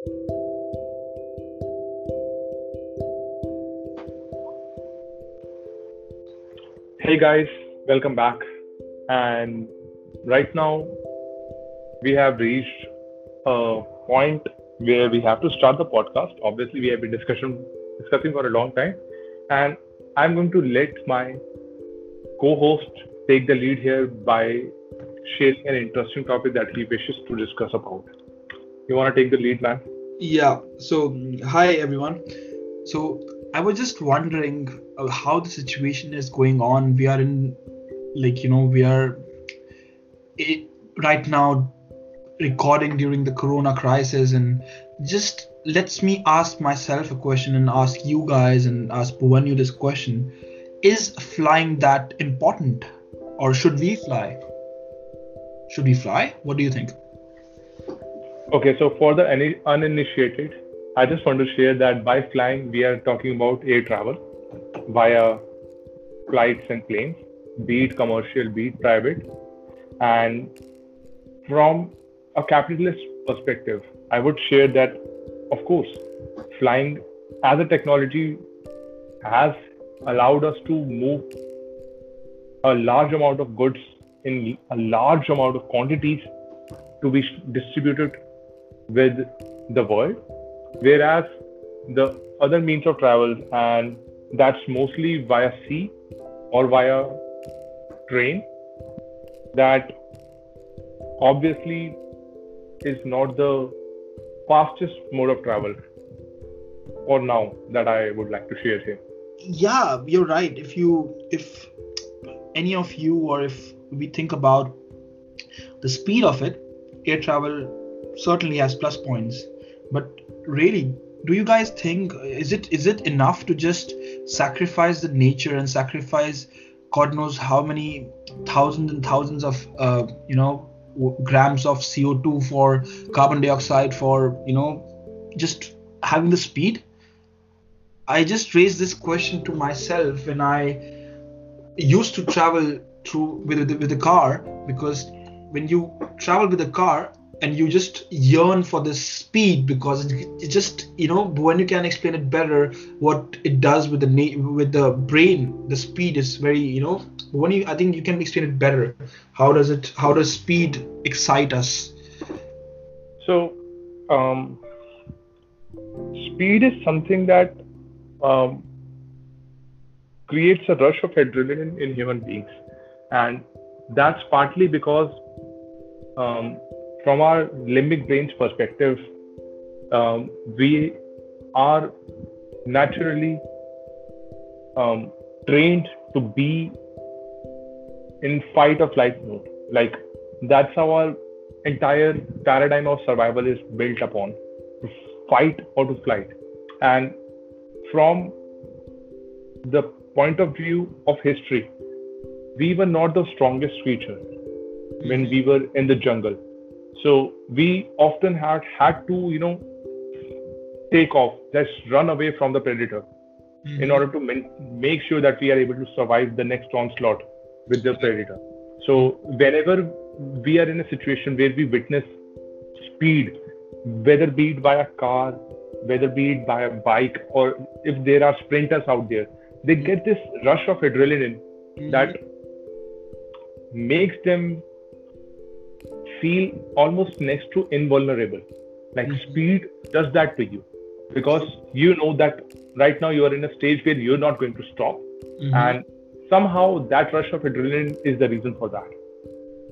Hey guys, welcome back. And right now, we have reached a point where we have to start the podcast. Obviously, we have been discussion, discussing for a long time, and I'm going to let my co-host take the lead here by sharing an interesting topic that he wishes to discuss about. You want to take the lead, man? Yeah. So, hi everyone. So, I was just wondering uh, how the situation is going on. We are in, like, you know, we are it, right now recording during the corona crisis and just lets me ask myself a question and ask you guys and ask Bhuvanyu this question is flying that important or should we fly should we fly what do you think okay so for the uninitiated i just want to share that by flying we are talking about air travel via flights and planes be it commercial be it private. And from a capitalist perspective, I would share that, of course, flying as a technology has allowed us to move a large amount of goods in a large amount of quantities to be distributed with the world, whereas the other means of travel, and that's mostly via sea or via train, that obviously is not the fastest mode of travel or now that I would like to share here. Yeah, you're right. If you if any of you or if we think about the speed of it, air travel certainly has plus points. But really, do you guys think is it is it enough to just sacrifice the nature and sacrifice God knows how many thousands and thousands of uh, you know grams of CO2 for carbon dioxide for you know just having the speed I just raised this question to myself when I used to travel through with the, with the car because when you travel with a car and you just yearn for the speed because it, it just you know when you can explain it better what it does with the with the brain the speed is very you know when you i think you can explain it better. How does it how does speed excite us? So um, speed is something that um, creates a rush of adrenaline in human beings. And that's partly because um, from our limbic brain's perspective, um, we are naturally um, trained to be in fight or flight mode. Like that's how our entire paradigm of survival is built upon to fight or to flight. And from the point of view of history, we were not the strongest creature when we were in the jungle so we often had had to, you know, take off, just run away from the predator mm-hmm. in order to make sure that we are able to survive the next onslaught with the predator. So whenever we are in a situation where we witness speed, whether be it by a car, whether be it by a bike, or if there are sprinters out there, they get this rush of adrenaline mm-hmm. that makes them feel almost next to invulnerable. Like mm-hmm. speed does that to you because you know that right now you are in a stage where you're not going to stop. Mm-hmm. And somehow that rush of adrenaline is the reason for that.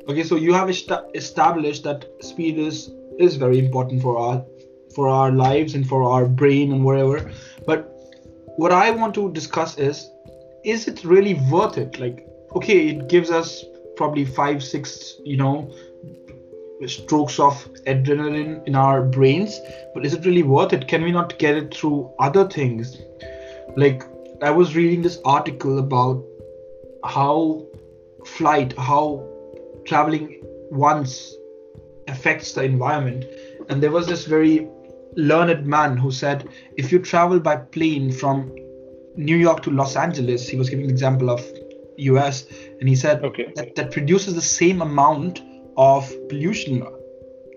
Okay, so you have est- established that speed is is very important for our for our lives and for our brain and whatever. But what I want to discuss is is it really worth it? Like, okay, it gives us probably five, six, you know, strokes of adrenaline in our brains but is it really worth it? Can we not get it through other things? Like i was reading this article about how flight how traveling once affects the environment. And there was this very learned man who said if you travel by plane from new york to los angeles he was giving an example of us and he said okay. that, that produces the same amount of pollution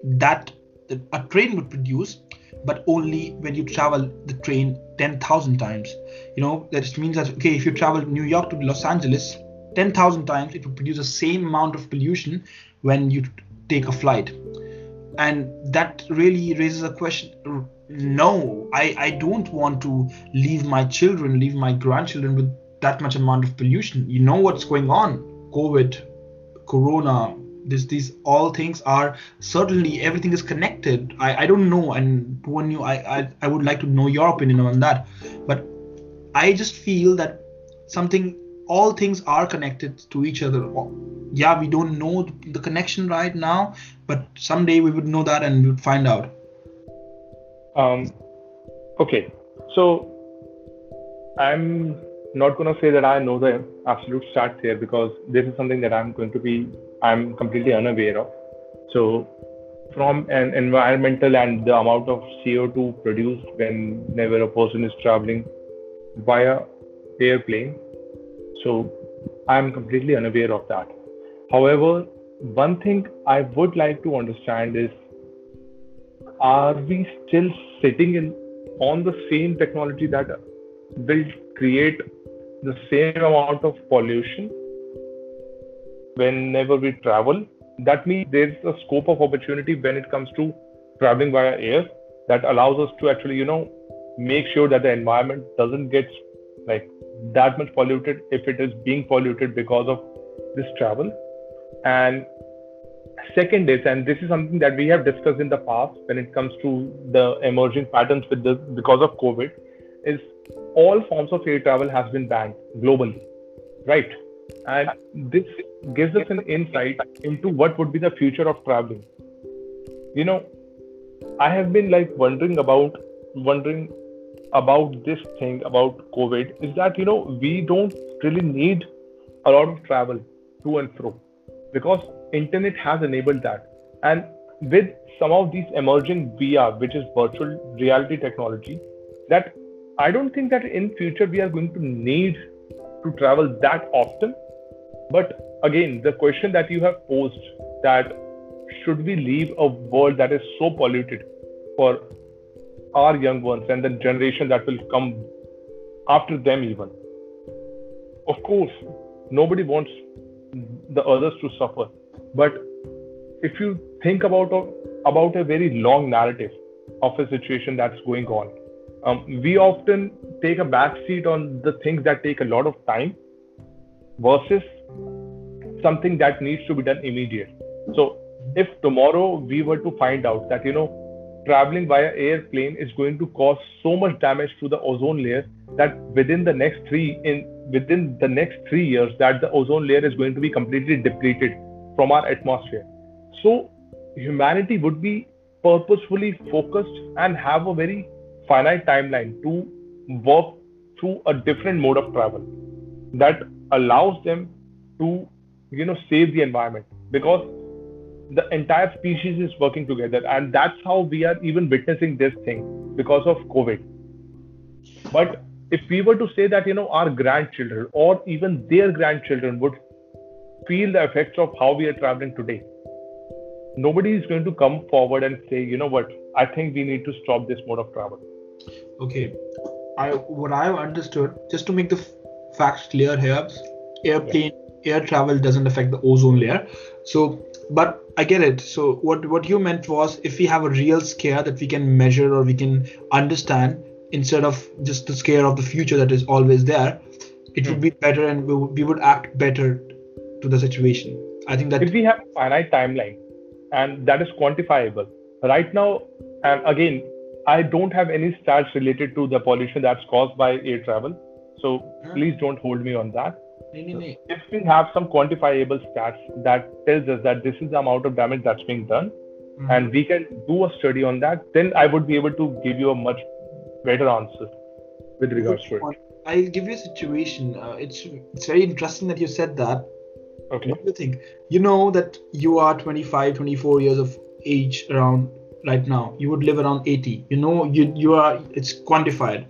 that a train would produce but only when you travel the train 10,000 times. You know, that means that, okay, if you travel New York to Los Angeles 10,000 times, it will produce the same amount of pollution when you take a flight. And that really raises a question. No, I, I don't want to leave my children, leave my grandchildren with that much amount of pollution. You know what's going on COVID, Corona, this these all things are certainly everything is connected. I i don't know. And when you I, I i would like to know your opinion on that. But i just feel that something all things are connected to each other. Yeah we don't know the connection right now but someday we would know that and we would find out. Um okay. So i'm not going to say that i know the absolute stats here because this is something that i'm going to be I'm completely unaware of. So, from an environmental and the amount of CO2 produced whenever a person is traveling via airplane, so I'm completely unaware of that. However, one thing I would like to understand is are we still sitting in on the same technology that will create the same amount of pollution whenever we travel. That means there's a scope of opportunity when it comes to traveling via air that allows us to actually, you know, make sure that the environment doesn't get like that much polluted if it is being polluted because of this travel. And second is, and this is something that we have discussed in the past when it comes to the emerging patterns with this because of COVID, is all forms of air travel has been banned globally, right? And this gives us an insight into what would be the future of traveling. You know, I have been like wondering about wondering about this thing about COVID is that you know we don't really need a lot of travel to and fro because internet has enabled that and with some of these emerging VR which is virtual reality technology that I don't think that in future we are going to need to travel that often but again, the question that you have posed that should we leave a world that is so polluted for our young ones and the generation that will come after them even? Of course nobody wants the others to suffer. But if you think about a, about a very long narrative of a situation that's going on um, we often take a back seat on the things that take a lot of time versus something that needs to be done immediate. So if tomorrow we were to find out that you know traveling via airplane is going to cause so much damage to the ozone layer that within the next three in within the next three years that the ozone layer is going to be completely depleted from our atmosphere. So humanity would be purposefully focused and have a very finite timeline to work through a different mode of travel that allows them to you know save the environment. Because the entire species is working together and that's how we are even witnessing this thing because of covid. But if we were to say that you know our grandchildren or even their grandchildren would feel the effects of how we are traveling today nobody is going to come forward and say you know what? I think we need to stop this mode of travel. Okay. I what i've understood just to make the f- facts clear here airplane air travel doesn't affect the ozone layer. So but i get it. So what what you meant was if we have a real scare that we can measure or we can understand instead of just the scare of the future that is always there it would hmm. be better and we would, we would act better to the situation. I think that if we have a finite timeline and that is quantifiable. Right now and again i don't have any stats related to the pollution that's caused by air travel. So hmm. please don't hold me on that if we have some quantifiable stats that tells us that this is the amount of damage that's being done, mm-hmm. and we can do a study on that, then I would be able to give you a much better answer with regards to it. I'll give you a situation. Uh, it's it's very interesting that you said that. Okay. What do you think? You know that you are 25, 24 years of age around right now. You would live around 80. You know you you are it's quantified.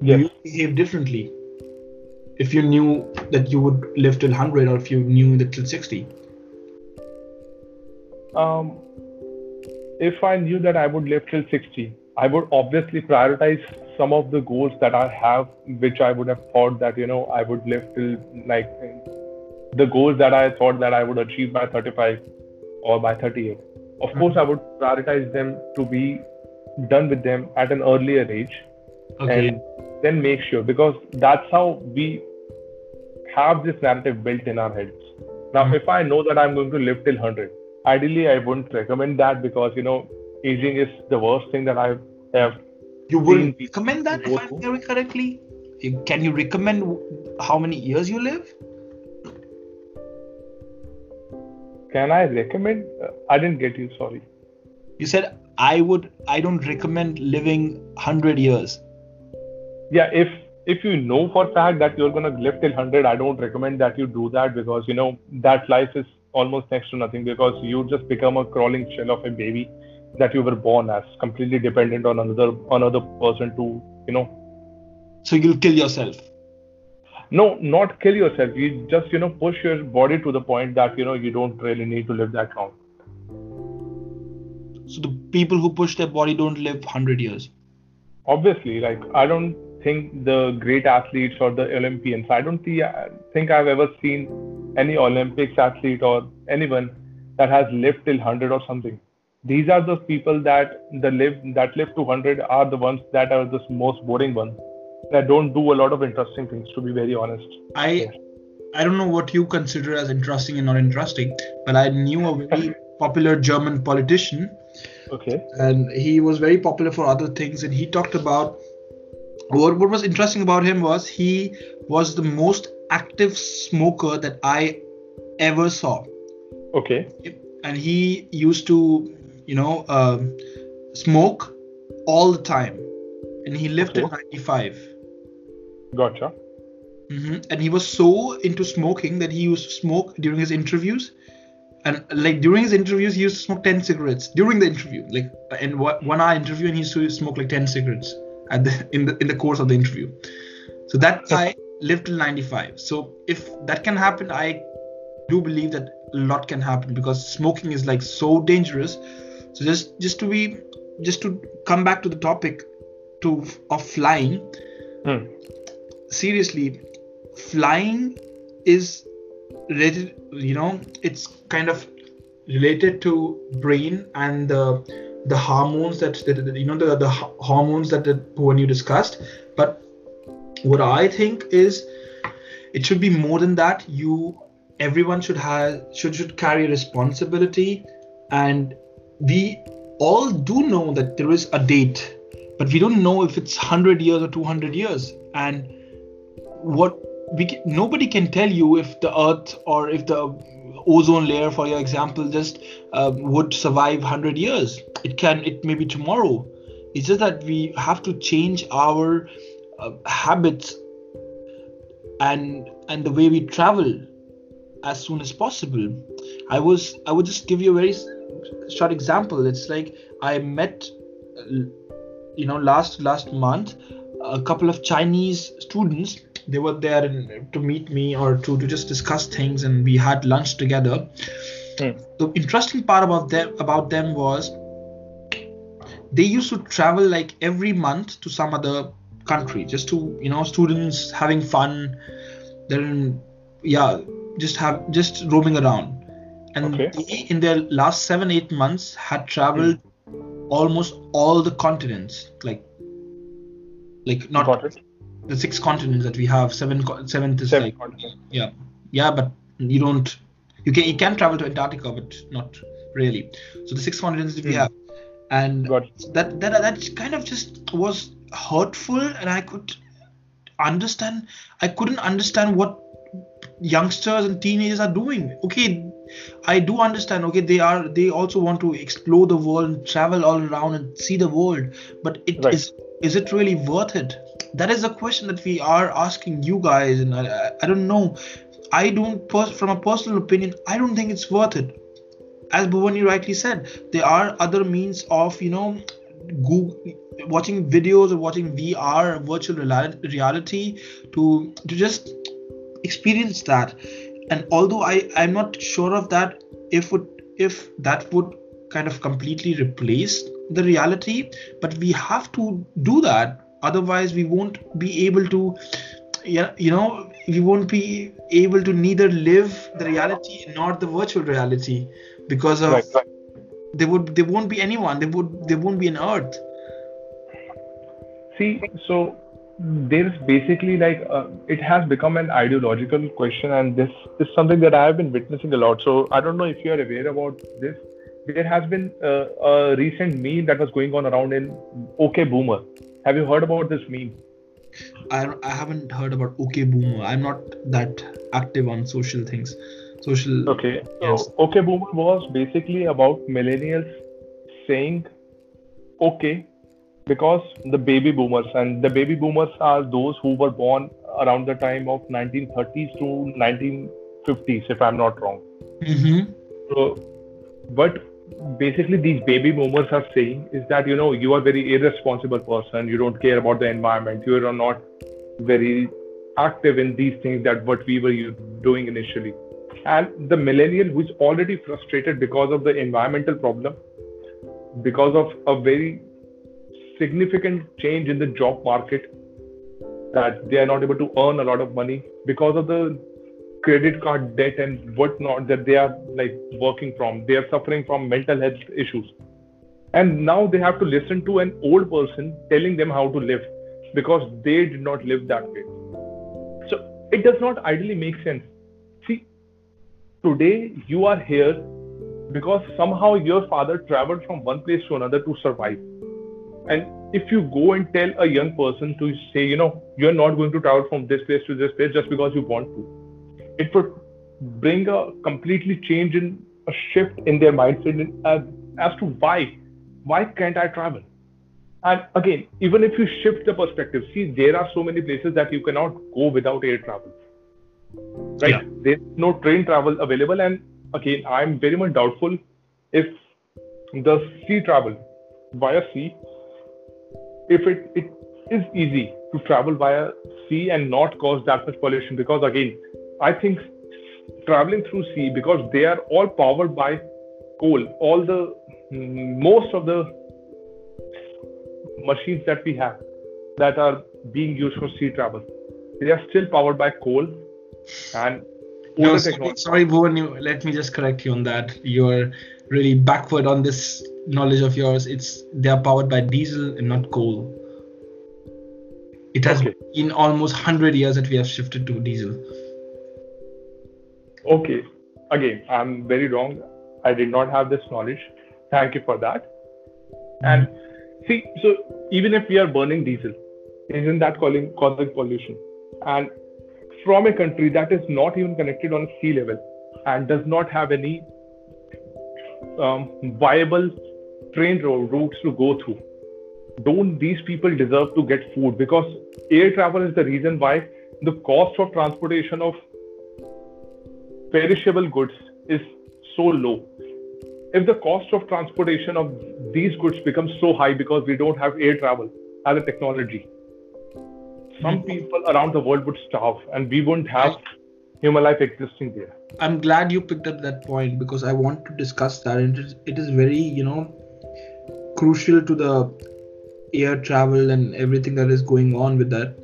Yes. You behave differently if you knew that you would live till 100 or if you knew that till 60 um if i knew that i would live till 60 I would obviously prioritize some of the goals that I have, which I would have thought that you know I would live till like the goals that I thought that I would achieve by 35 or by 38. Of course, I would prioritize them to be done with them at an earlier age, Okay. and then make sure because that's how we have this narrative built in our heads. Now, Mhm. if I know that I'm going to live till 100, ideally I wouldn't recommend that because you know aging is the worst thing that I have. You Being- recommend that if I'm hearing correctly? Can you recommend how many years you live? Can I recommend? Uh, I didn't get you. Sorry. You said I would. I don't recommend living hundred years. Yeah, if if you know for fact that you're gonna live till 100, I don't recommend that you do that because you know that life is almost next to nothing because you just become a crawling shell of a baby that you were born as, completely dependent on another another person to you know So you'll kill yourself. no not kill yourself you just you know push your body to the point that you know you don't really need to live that long So the people who push their body don't live hundred years. obviously like i don't think the great athletes or the olympians i don't think i've ever seen any olympics athlete or anyone that has lived till 100 or something. These are the people that the live that live to 100 are the ones that are the most boring ones. That don't do a lot of interesting things to be very honest. I I don't know what you consider as interesting and not interesting, but I knew a very popular German politician, okay. And he was very popular for other things. And he talked about what what was interesting about him was he was the most active smoker that I ever saw, okay and he used to you know um, smoke all the time, and he lived Okay. 95. gotcha hmm And he was so into smoking that he used to smoke during his interviews. And like during his interviews, he used to smoke 10 cigarettes during the interview. Like in one one hour interview, and he used to smoke like 10 cigarettes at the in the in the course of the interview. So that guy lived till 95. So if that can happen, I do believe that a lot can happen because smoking is like so dangerous. So just just to be just to come back to the topic to of flying hmm. seriously flying is related you know it's kind of related to brain and the the hormones that, you know the, the hormones that the when you discussed. But what i think is it should be more than that. You everyone should have should should carry responsibility and we all do know that there is a date but we don't know if it's 100 years or 200 years. And what we nobody can tell you if the earth or if the ozone layer for your example just uh, would survive 100 years. It can it may be tomorrow. It's just that we have to change our uh, habits and and the way we travel as soon as possible. I was i would just give you a very short example. It's like i met you know last last month a couple of chinese students they were there in, to meet me or to, to just discuss things and we had lunch together Hmm. the interesting part about them about them was they used to travel like every month to some other country just to you know students having fun then yeah just have just roaming around and Okay. they in their last seven eight months had traveled almost all the continents like like not it the six continents that we have seven seventh is seven like continents. yeah. Yeah but you don't you can you can travel to antarctica but not really. So the six continents that we Hmm. have. And that that that kind of just was hurtful and i could understand i couldn't understand what youngsters and teenagers are doing. Okay i do understand okay they are they also want to explore the world and travel all around and see the world but it is Right. is it really worth it that is a question that we are asking you guys and i, I- don't know. I don't from a personal opinion i don't think it's worth it. As Bhuvani rightly said, there are other means of you know, Google, watching videos or watching VR, virtual reality, to to just experience that. And although I I'm not sure of that, if would if that would kind of completely replace the reality but we have to do that otherwise we won't be able to you know we won't be able to neither live the reality nor the virtual reality because of Right, right. there would there won't be anyone there would there won't be an earth See, so there's basically like uh, it has become an ideological question, and this is something that I have been witnessing a lot. So I don't know if you are aware about this. There has been uh, a recent meme that was going on around in OK Boomer. Have you heard about this meme? I, I haven't heard about okay boomer i'm not that active on social things social Okay. Yes. So OK Boomer was basically about millennials saying okay because the baby boomers and the baby boomers are those who were born around the time of 1930s to 1950s if i'm not wrong mm-hmm. so what basically these baby boomers are saying is that you know you are very irresponsible person. You don't care about the environment. You are not very active in these things that what we were doing initially. And the millennial who is already frustrated because of the environmental problem because of a very significant change in the job market that they are not able to earn a lot of money because of the credit card debt and whatnot that they are like working from. They are suffering from mental health issues. And now they have to listen to an old person telling them how to live because they did not live that way. So it does not ideally make sense. See, today you are here because somehow your father traveled from one place to another to survive. And if you go and tell a young person to say, you know, you're not going to travel from this place to this place just because you want to, it would bring a completely change in a shift in their mindset as, as to why why can't i travel? And again even if you shift the perspective see there are so many places that you cannot go without air travel. Right? Yeah. there's no train travel available and again i'm very much doubtful if the sea travel via sea if it, it is easy to travel via sea and not cause that much pollution because again i think traveling through sea because they are all powered by coal all the mm, most of the machines that we have that are being used for sea travel they are still powered by coal and no, sorry, Bhuvan, you, let me just correct you on that. You're really backward on this knowledge of yours. It's they are powered by diesel and not coal. It has Okay. been almost 100 years that we have shifted to diesel Okay. Again, I'm very wrong. I did not have this knowledge. Thank you for that. And see, so even if we are burning diesel, isn't that causing, causing pollution? And from a country that is not even connected on sea level and does not have any um, viable train ro- routes to go through, don't these people deserve to get food? Because air travel is the reason why the cost of transportation of perishable goods is so low. If the cost of transportation of these goods becomes so high because we don't have air travel as a technology, some hmm. people around the world would starve and we wouldn't have human life existing there. I'm glad you picked up that point because I want to discuss that. It is, it is very, you know, crucial to the air travel and everything that is going on with that.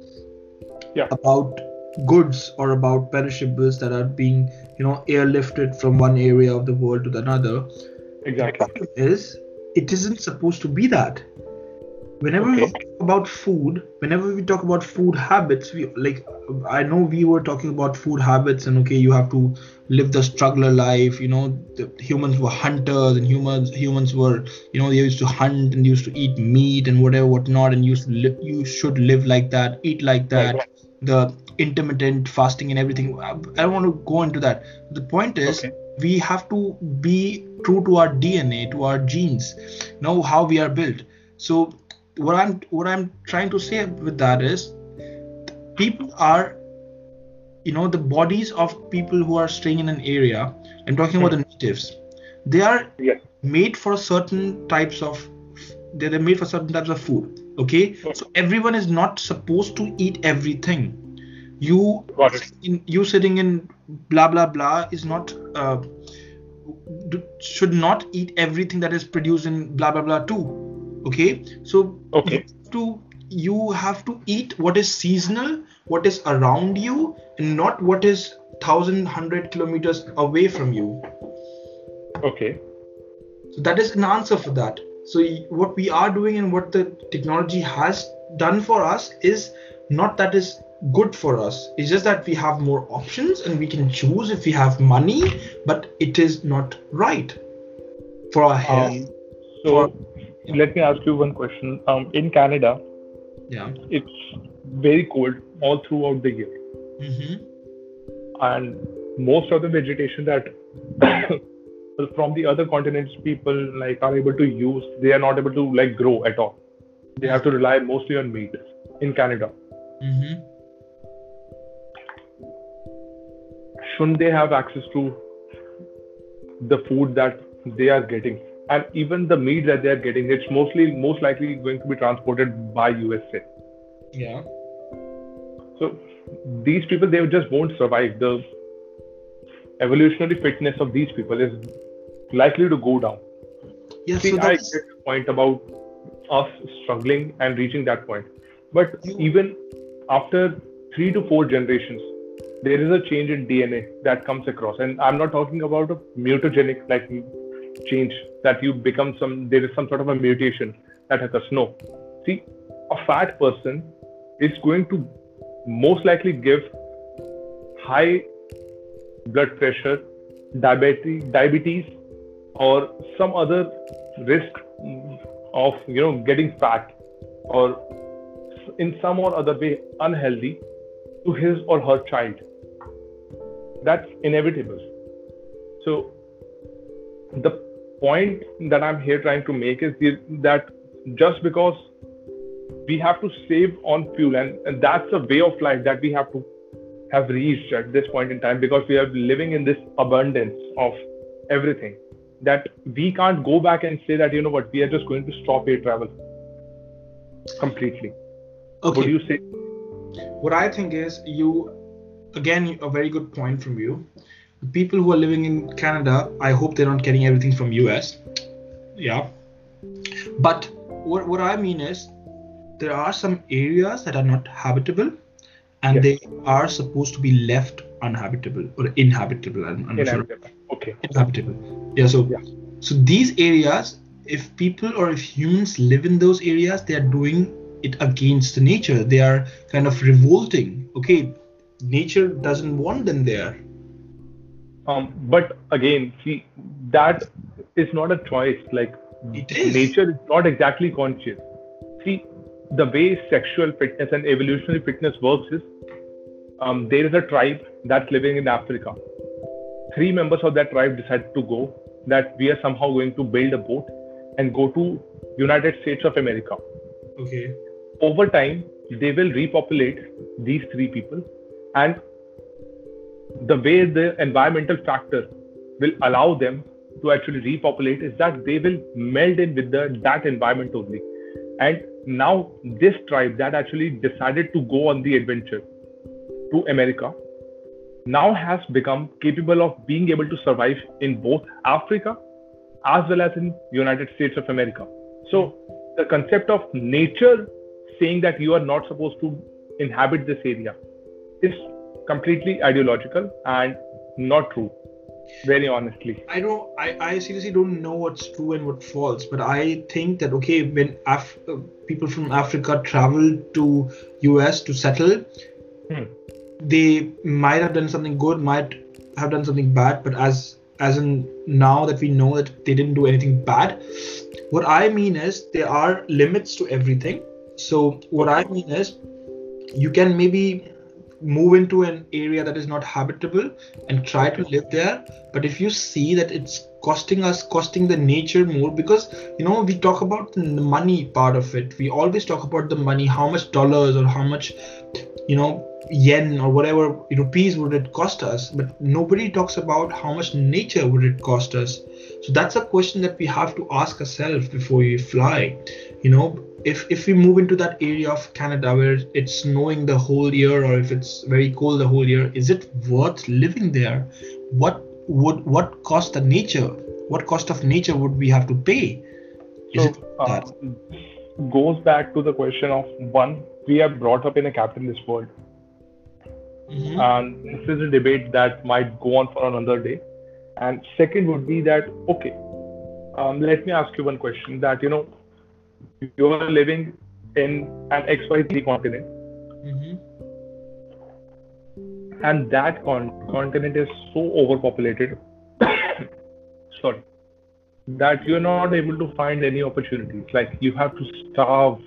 Yeah. About goods or about perishables that are being, you know, airlifted from one area of the world to another. Exactly. Is it isn't supposed to be that. Whenever we talk about food, whenever we talk about food habits, we like I know we were talking about food habits and okay, you have to live the struggler life. You know, the humans were hunters and humans humans were you know they used to hunt and used to eat meat and whatever whatnot and used live, you should live like that, eat like that. Right. The intermittent fasting and everything. I I don't want to go into that. The point is Okay. we have to be true to our DNA, to our genes, know how we are built. So what I'm what I'm trying to say with that is people are you know the bodies of people who are staying in an area i'm talking about the hmm. natives they are Yes. made for certain types of they're they're made for certain types of food okay hmm. so everyone is not supposed to eat everything you in you sitting in blah blah blah is not uh, do, should not eat everything that is produced in blah blah blah too okay so Okay. to you have to eat what is seasonal what is around you and not what is thousand hundred kilometers away from you Okay. so that is an answer for that so what we are doing and what the technology has done for us is not that is good for us it's just that we have more options and we can choose if we have money but it is not right for our health Um, so let me ask you one question. Um, in Canada, yeah it's very cold all throughout the year, mm-hmm. and most of the vegetation that from the other continents people like are able to use, they are not able to like grow at all. They have to rely mostly on meat in Canada. Mm-hmm. Shouldn't they have access to the food that they are getting? And even the meat that they are getting it's mostly most likely going to be transported by usa yeah. So these people they just won't survive. The evolutionary fitness of these people is likely to go down. Yeah See, so I get the point about us struggling and reaching that point. But You- even after three to four generations, there is a change in DNA that comes across. And I'm not talking about a mutagenic like change that you become some, there is some sort of a mutation that occurs. No. See, a fat person is going to most likely give high blood pressure, diabetes, diabetes, or some other risk of you know getting fat or in some or other way unhealthy to his or her child. That's inevitable. So the point that I'm here trying to make is that just because we have to save on fuel and, and that's a way of life that we have to have reached at this point in time because we are living in this abundance of everything that we can't go back and say that you know what we are just going to stop air travel completely okay would you say what I think is you again a very good point from you. The people who are living in Canada, I hope they're not getting everything from US. Yeah. But what, what I mean is there are some areas that are not habitable and Yes. they are supposed to be left uninhabitable or inhabitable. I'm, I'm not sure. Okay Inhabitable. Yeah, so Yeah. so these areas, if people or if humans live in those areas, they are doing it against nature. They are kind of revolting. Okay, nature doesn't want them there. um but again see that is not a choice like It is. nature is not exactly conscious see the way sexual fitness and evolutionary fitness works is um, there is a tribe that's living in africa three members of that tribe decide to go that we are somehow going to build a boat and go to united states of america Okay. over time they will repopulate these three people and the way the environmental factor will allow them to actually repopulate is that they will meld in with the that environment only. And now this tribe that actually decided to go on the adventure to america now has become capable of being able to survive in both africa as well as in united states of america. So the concept of nature saying that you are not supposed to inhabit this area is completely ideological and not true very honestly I don't. I, I seriously don't know what's true and what's false. But I think that okay, when Af- uh, people from Africa travel to US to settle, Hmm. they might have done something good, might have done something bad. But as as in now that we know that they didn't do anything bad, what I mean is there are limits to everything. So what I mean is you can maybe move into an area that is not habitable and try to live there. But if you see that it's costing us costing the nature more because you know we talk about the money part of it. We always talk about the money how much dollars or how much you know yen or whatever rupees would it cost us. But nobody talks about how much nature would it cost us. So that's a question that we have to ask ourselves before we fly you know if if we move into that area of canada where it's snowing the whole year or if it's very cold the whole year is it worth living there what would what cost the nature? What cost of nature would we have to pay? Is so, uh, goes back to the question of one, we are brought up in a capitalist world. Mm-hmm. And this is a debate that might go on for another day. And second would be that, okay, um, let me ask you one question that, you know, you are living in an XYZ continent. Mm-hmm. And that con- continent is so overpopulated. sorry that you're not able to find any opportunities. Like you have to starve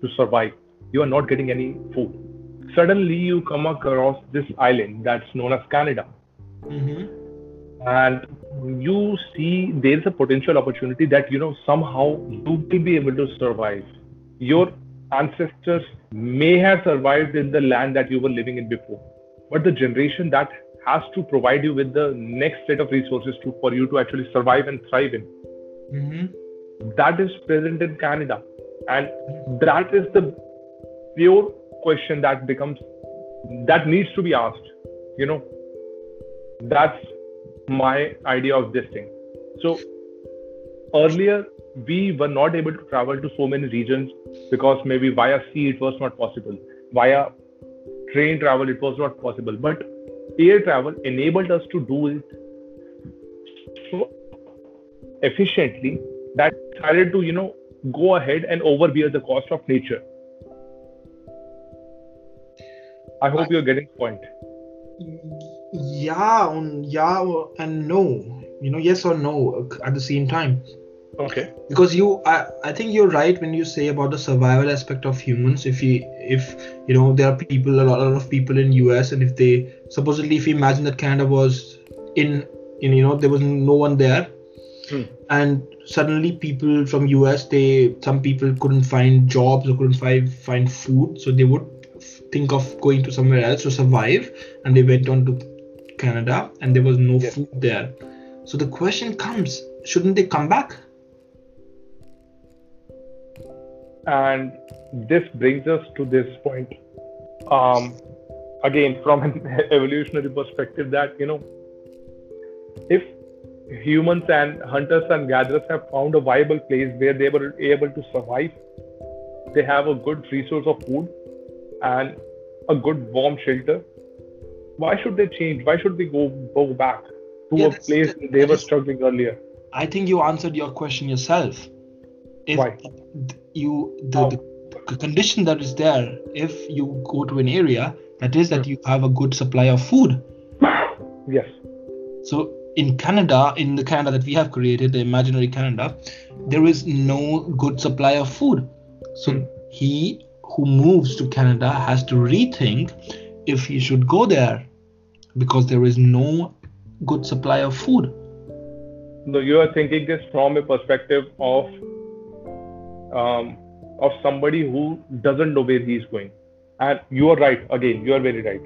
to survive. You are not getting any food. Suddenly, you come across this island that's known as Canada. Mm-hmm. And you see there's a potential opportunity that you know somehow you will be able to survive. Your ancestors may have survived in the land that you were living in before, but the generation that has to provide you with the next set of resources to for you to actually survive and thrive in Mm-hmm. That is present in Canada. And that is the pure question that becomes, that needs to be asked. You know, that's my idea of this thing. So earlier, we were not able to travel to so many regions because maybe via sea it was not possible. Via train travel it was not possible. But air travel enabled us to do it so efficiently that decided to you know go ahead and overbear the cost of nature i hope I, you're getting the point yeah yeah and no. You know yes or no at the same time. Okay. Because you I, I think you're right when you say about the survival aspect of humans. If you if you know there are people a lot, a lot of people in us and if they supposedly if you imagine that canada was in, in you know there was no one there. Hmm. And suddenly, people from US, they some people couldn't find jobs or couldn't find find food, so they would think of going to somewhere else to survive, and they went on to Canada, and there was no yes. food there. So the question comes: Shouldn't they come back? And this brings us to this point. Um, again, from an evolutionary perspective, that you know, if humans and hunters and gatherers have found a viable place where they were able to survive. They have a good resource of food and a good warm shelter. Why should they change? Why should they go go back to yeah, a place they were struggling earlier? I think you answered your question yourself. If Why? You the, the condition that is there, if you go to an area, that is that you have a good supply of food. Yes. So in Canada, in the Canada that we have created, the imaginary Canada, there is no good supply of food. So mm. he who moves to Canada has to rethink if he should go there because there is no good supply of food. No, you are thinking this from a perspective of um, of somebody who doesn't know where he is going, and you are right. Again, you are very right.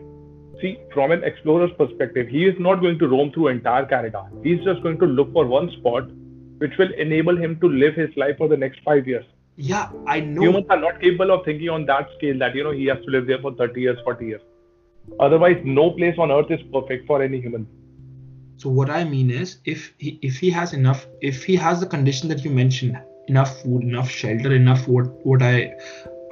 See from an explorer's perspective he is not going to roam through entire canada. He's just going to look for one spot which will enable him to live his life for the next 5 years. Yeah i know. Humans are not capable of thinking on that scale that you know he has to live there for 30 years 40 years otherwise no place on earth is perfect for any human so what i mean is if he if he has enough if he has the condition that you mentioned enough food enough shelter enough what what i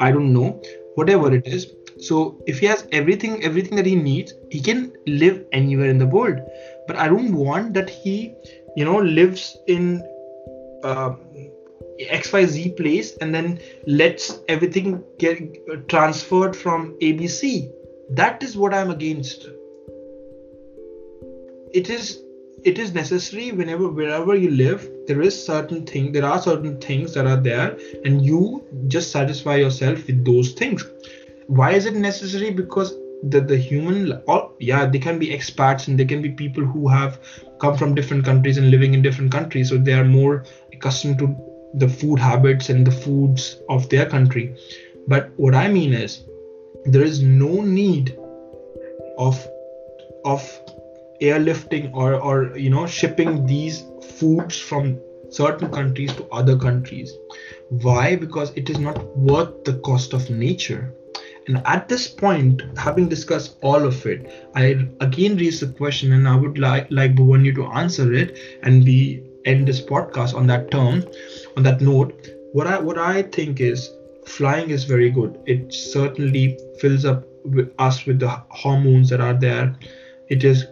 i don't know whatever it is so if he has everything everything that he needs he can live anywhere in the world. But i don't want that he you know lives in uh, xyz place and then lets everything get transferred from abc that is what i'm against. It is it is necessary whenever wherever you live there is certain thing there are certain things that are there and you just satisfy yourself with those things. Why is it necessary? Because the, the human or yeah they can be expats and they can be people who have come from different countries and living in different countries so they are more accustomed to the food habits and the foods of their country. But what i mean is there is no need of of airlifting or or you know shipping these foods from certain countries to other countries. Why? Because it is not worth the cost of nature. And at this point, having discussed all of it, I again raise the question, and I would like like Bhuvan you to answer it, and we end this podcast on that term, on that note. What I what I think is flying is very good. It certainly fills up with us with the hormones that are there. It is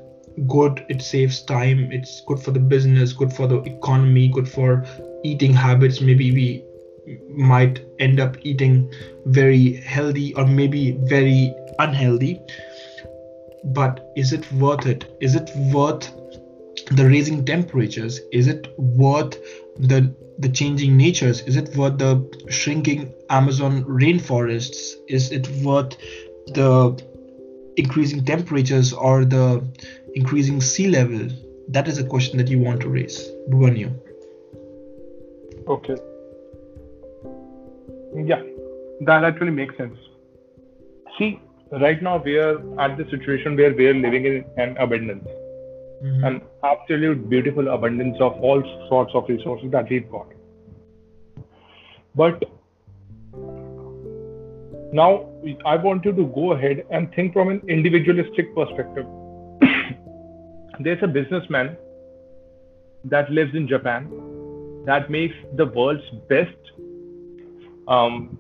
good. It saves time. It's good for the business. Good for the economy. Good for eating habits. Maybe we might end up eating very healthy or maybe very unhealthy but is it worth it is it worth the raising temperatures is it worth the the changing natures is it worth the shrinking amazon rainforests? Is it worth the increasing temperatures or the increasing sea level? That is a question that you want to raise. Bhuvanyu. okay. Yeah that actually makes sense. See right now we are at the situation where we are living in an abundance mm-hmm. an absolute beautiful abundance of all sorts of resources that we've got. But now I want you to go ahead and think from an individualistic perspective. There's a businessman that lives in Japan that makes the world's best. Um,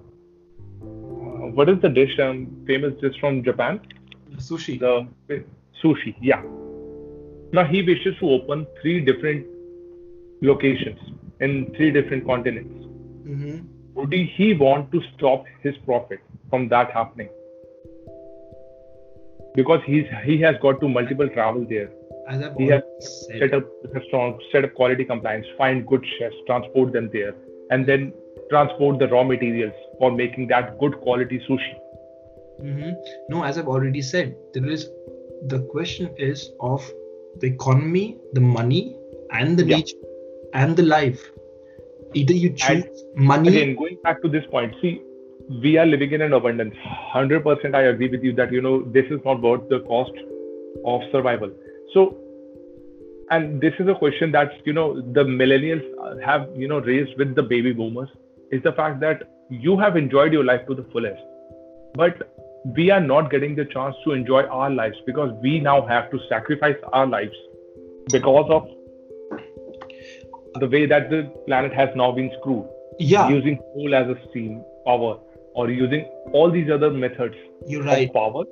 what is the dish? Um, famous dish from Japan? Sushi. The sushi. Yeah now he wishes to open three different locations in three different continents. Mm-hmm. Would he want to stop his profit from that happening? Because he's he has got to multiple travel there. he has said. set up restaurants, set up quality compliance, find good chefs, transport them there, and then transport the raw materials for making that good quality sushi. Mm-hmm. No, as I've already said, there is the question is of the economy, the money, and the yeah. nature and the life. Either you choose and money. Again, going back to this point, see, we are living in an abundance. 100% I agree with you that, you know, this is not worth the cost of survival. So, and this is a question that, you know, the millennials have, you know, raised with the baby boomers is the fact that you have enjoyed your life to the fullest. But we are not getting the chance to enjoy our lives because we now have to sacrifice our lives because of the way that the planet has now been screwed. Yeah. Using coal as a steam power or using all these other methods You're right. of power.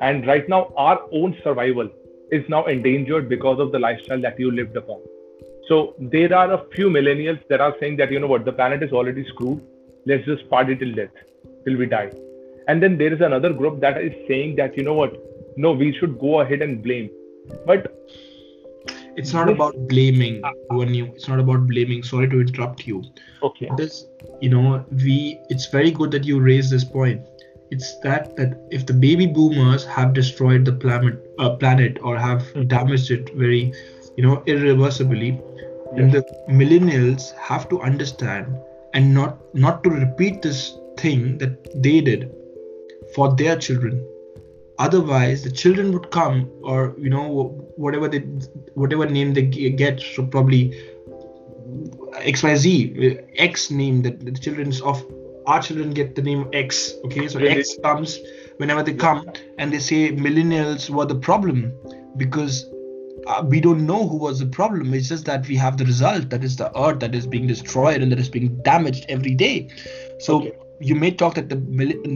And right now, our own survival is now endangered because of the lifestyle that you lived upon. So there are a few millennials that are saying that, you know what, the planet is already screwed. Let's just party till death, till we die and then there is another group that is saying that you know what? No we should go ahead and blame. But it's not this, about blaming. When you it's not about blaming. Sorry to interrupt you. Okay. This you know we it's very good that you raise this point. It's that that if the baby boomers have destroyed the planet uh, planet or have mm-hmm. damaged it very you know irreversibly yes. then the millennials have to understand and not not to repeat this thing that they did for their children. Otherwise the children would come or you know whatever they whatever name they get so probably xyz x name that the children's of our children get the name x okay? So really? x comes whenever they come and they say millennials were the problem because uh, we don't know who was the problem. It's just that we have the result that is the earth that is being destroyed and that is being damaged every day. So okay you may talk that the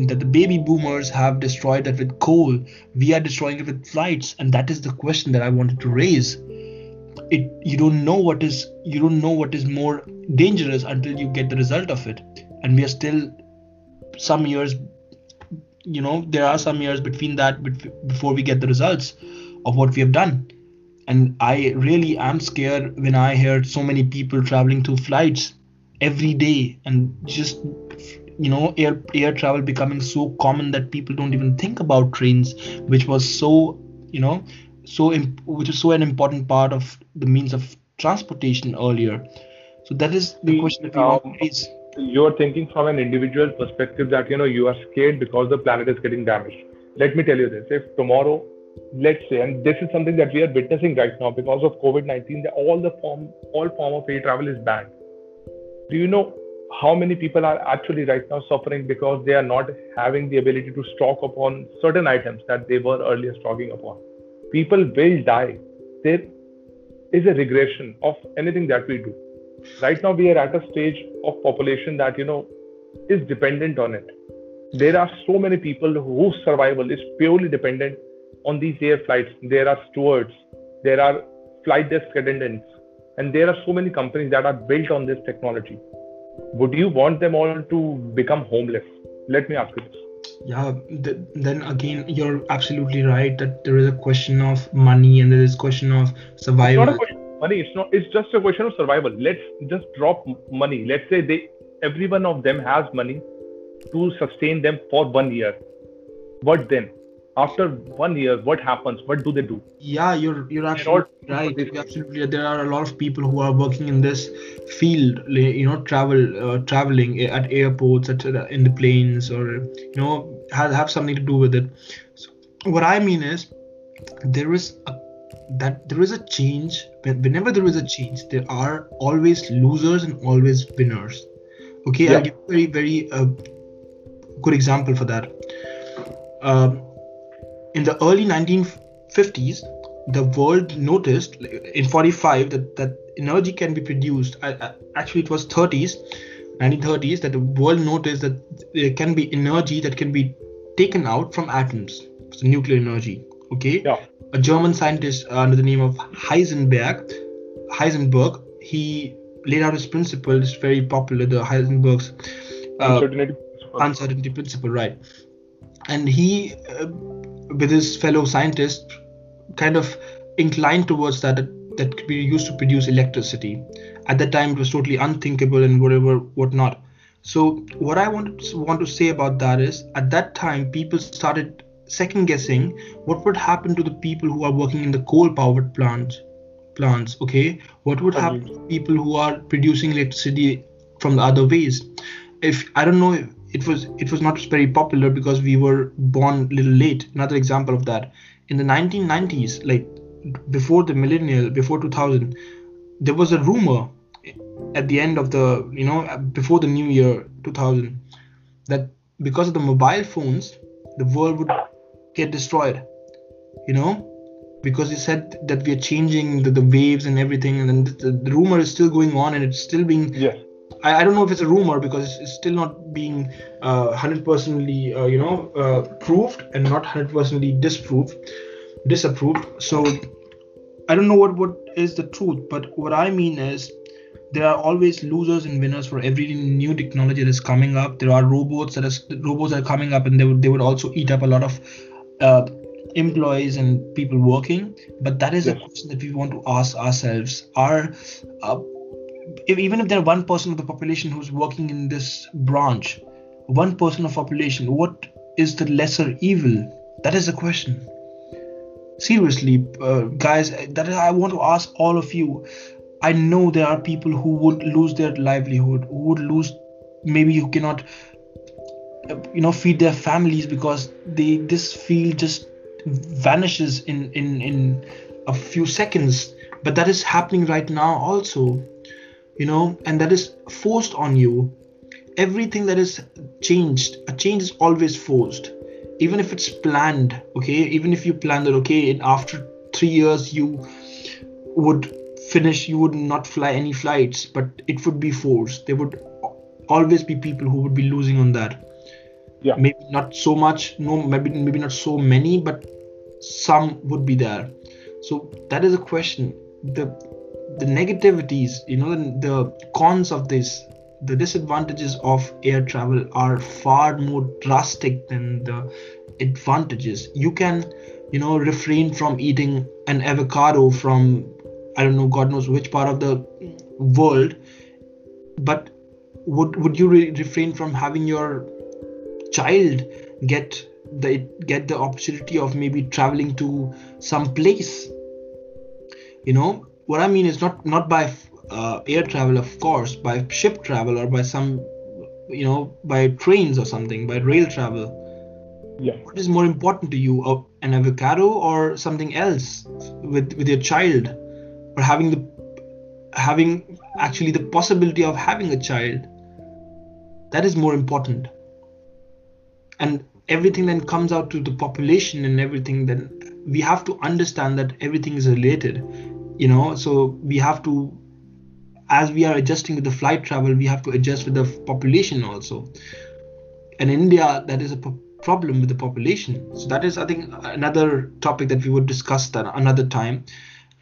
that the baby boomers have destroyed that with coal. We are destroying it with flights. And that is the question that i wanted to raise. It you don't know what is you don't know what is more dangerous until you get the result of it. And we are still some years you know there are some years between that before we get the results of what we have done. And i really am scared when i hear so many people traveling through flights every day and just you know air air travel becoming so common that people don't even think about trains which was so you know so imp- which is so an important part of the means of transportation earlier. So that is the, the question that we um, want to raise. you're thinking from an individual perspective that you know you are scared because the planet is getting damaged. Let me tell you this. If tomorrow let's say and this is something that we are witnessing right now because of covid-19 all the form all form of air travel is banned. Do you know how many people are actually right now suffering because they are not having the ability to stock upon certain items that they were earlier stocking upon. People will die. There is a regression of anything that we do. Right now, we are at a stage of population that you know is dependent on it. There are so many people whose survival is purely dependent on these air flights. There are stewards, there are flight desk attendants, and there are so many companies that are built on this technology would you want them all to become homeless? Let me ask you this. Yeah th- then again you're absolutely right that there is a question of money and there is a question of survival it's not a question of money. It's not it's just a question of survival. Let's just drop money. Let's say they every one of them has money to sustain them for one year. What then after one year what happens? What do they do? Yeah you're you're absolutely right. you're absolutely there are a lot of people who are working in this field you know travel uh, traveling at airports at uh, in the planes or you know have, have something to do with it. So what i mean is there is a that there is a change. Whenever there is a change there are always losers and always winners. Okay yeah. i'll give a very very uh, good example for that. Um, in the early 1950s, the world noticed in 45 that, that energy can be produced. Actually, it was 30s, 1930s, that the world noticed that there can be energy that can be taken out from atoms. So nuclear energy. Okay. Yeah. A German scientist uh, under the name of Heisenberg, Heisenberg, he laid out his principle. It's very popular. The Heisenberg's uh, uncertainty, uncertainty principle, right? And he uh, with his fellow scientists kind of inclined towards that, that could be used to produce electricity. At that time it was totally unthinkable and whatever whatnot. So what i want to, want to say about that is at that time people started second guessing what would happen to the people who are working in the coal powered plants plants okay? What would happen to people who are producing electricity from the other ways? If i don't know it was it was not very popular because we were born a little late. Another example of that. In the 1990s like before the millennial before 2000 there was a rumor at the end of the you know before the new year 2000 that because of the mobile phones the world would get destroyed you know? Because he said that we are changing the, the waves and everything and the, the rumor is still going on and it's still being I, I don't know if it's a rumor because it's still not being uh, 100%ly, uh, you know, uh, proved and not 100%ly disproved, disapproved. So I don't know what, what is the truth, but what I mean is there are always losers and winners for every new technology that is coming up. There are robots that is robots are coming up, and they would they would also eat up a lot of uh, employees and people working. But that is yes. a question that we want to ask ourselves: Are uh, if, even if there are one person of the population who's working in this branch, one person of population, what is the lesser evil? That is the question. Seriously, uh, guys, that is, I want to ask all of you. I know there are people who would lose their livelihood, who would lose, maybe who cannot, you know, feed their families because they this field just vanishes in in in a few seconds. But that is happening right now also you know and that is forced on you. Everything that is changed a change is always forced. Even if it's planned okay? Even if you plan that okay after three years you would finish you would not fly any flights but it would be forced. There would always be people who would be losing on that. Yeah. Maybe not so much no maybe maybe not so many but some would be there. So that is a question. The the negativities you know the, cons of this the disadvantages of air travel are far more drastic than the advantages. You can you know refrain from eating an avocado from i don't know god knows which part of the world but would would you re- refrain from having your child get the get the opportunity of maybe traveling to some place? You know what I mean is not not by uh, air travel, of course, by ship travel or by some, you know, by trains or something, by rail travel. Yeah. What is more important to you, uh, an avocado or something else with with your child, or having the having actually the possibility of having a child? that is more important and everything then comes out to the population and everything then we have to understand that everything is related you know so we have to as we are adjusting with the flight travel we have to adjust with the population also. And in india that is a problem with the population. So that is i think another topic that we would discuss that another time.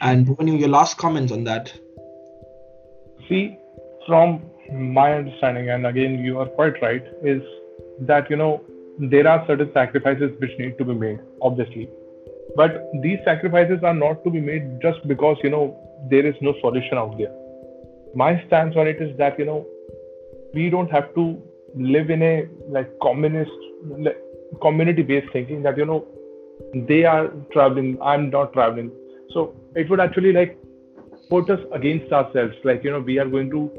And when your last comments on that. See from my understanding and again you are quite right is that you know there are certain sacrifices which need to be made obviously but these sacrifices are not to be made just because you know there is no solution out there. My stance on it is that you know we don't have to live in a like communist like, community based thinking that you know they are traveling i'm not traveling. So it would actually like put us against ourselves. Like you know we are going to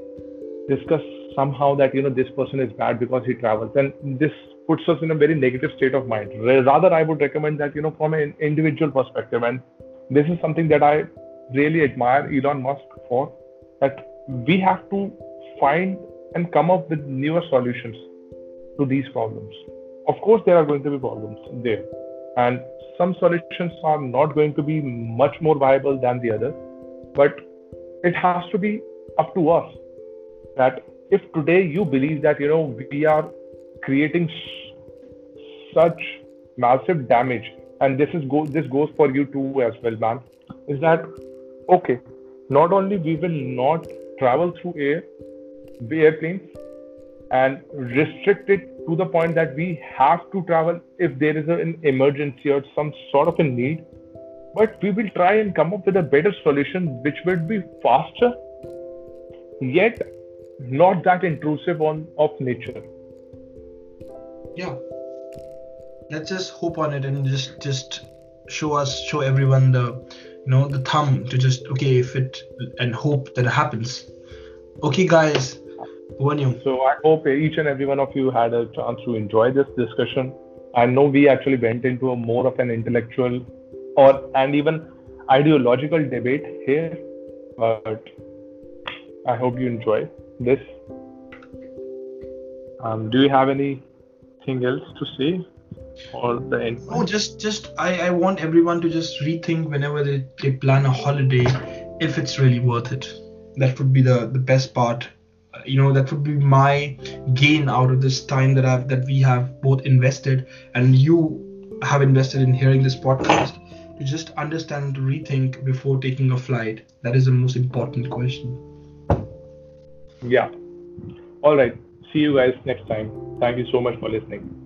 discuss somehow that you know this person is bad because he travels. And this puts us in a very negative state of mind. Rather, I would recommend that, you know, from an individual perspective, and this is something that I really admire Elon Musk for, that we have to find and come up with newer solutions to these problems. Of course, there are going to be problems there, and some solutions are not going to be much more viable than the other, but it has to be up to us that if today you believe that you know we are creating such massive damage and this is go this goes for you too as well man is that okay not only we will not travel through air the airplanes and restrict it to the point that we have to travel if there is an emergency or some sort of a need but we will try and come up with a better solution which will be faster yet not that intrusive on of nature yeah. Let's just hope on it and just just show us show everyone the you know the thumb to just okay if it and hope that it happens. Okay guys. So i hope each and every one of you had a chance to enjoy this discussion. I know we actually went into a more of an intellectual or and even ideological debate here but i hope you enjoy this. Um, do you have any anything else to say? Or the end no just just i i want everyone to just rethink whenever they, they plan a holiday if it's really worth it. That would be the the best part. You know that would be my gain out of this time that i've that we have both invested and you have invested in hearing this podcast to just understand and to rethink before taking a flight. That is the most important question. Yeah. All right see you guys next time. Thank you so much for listening.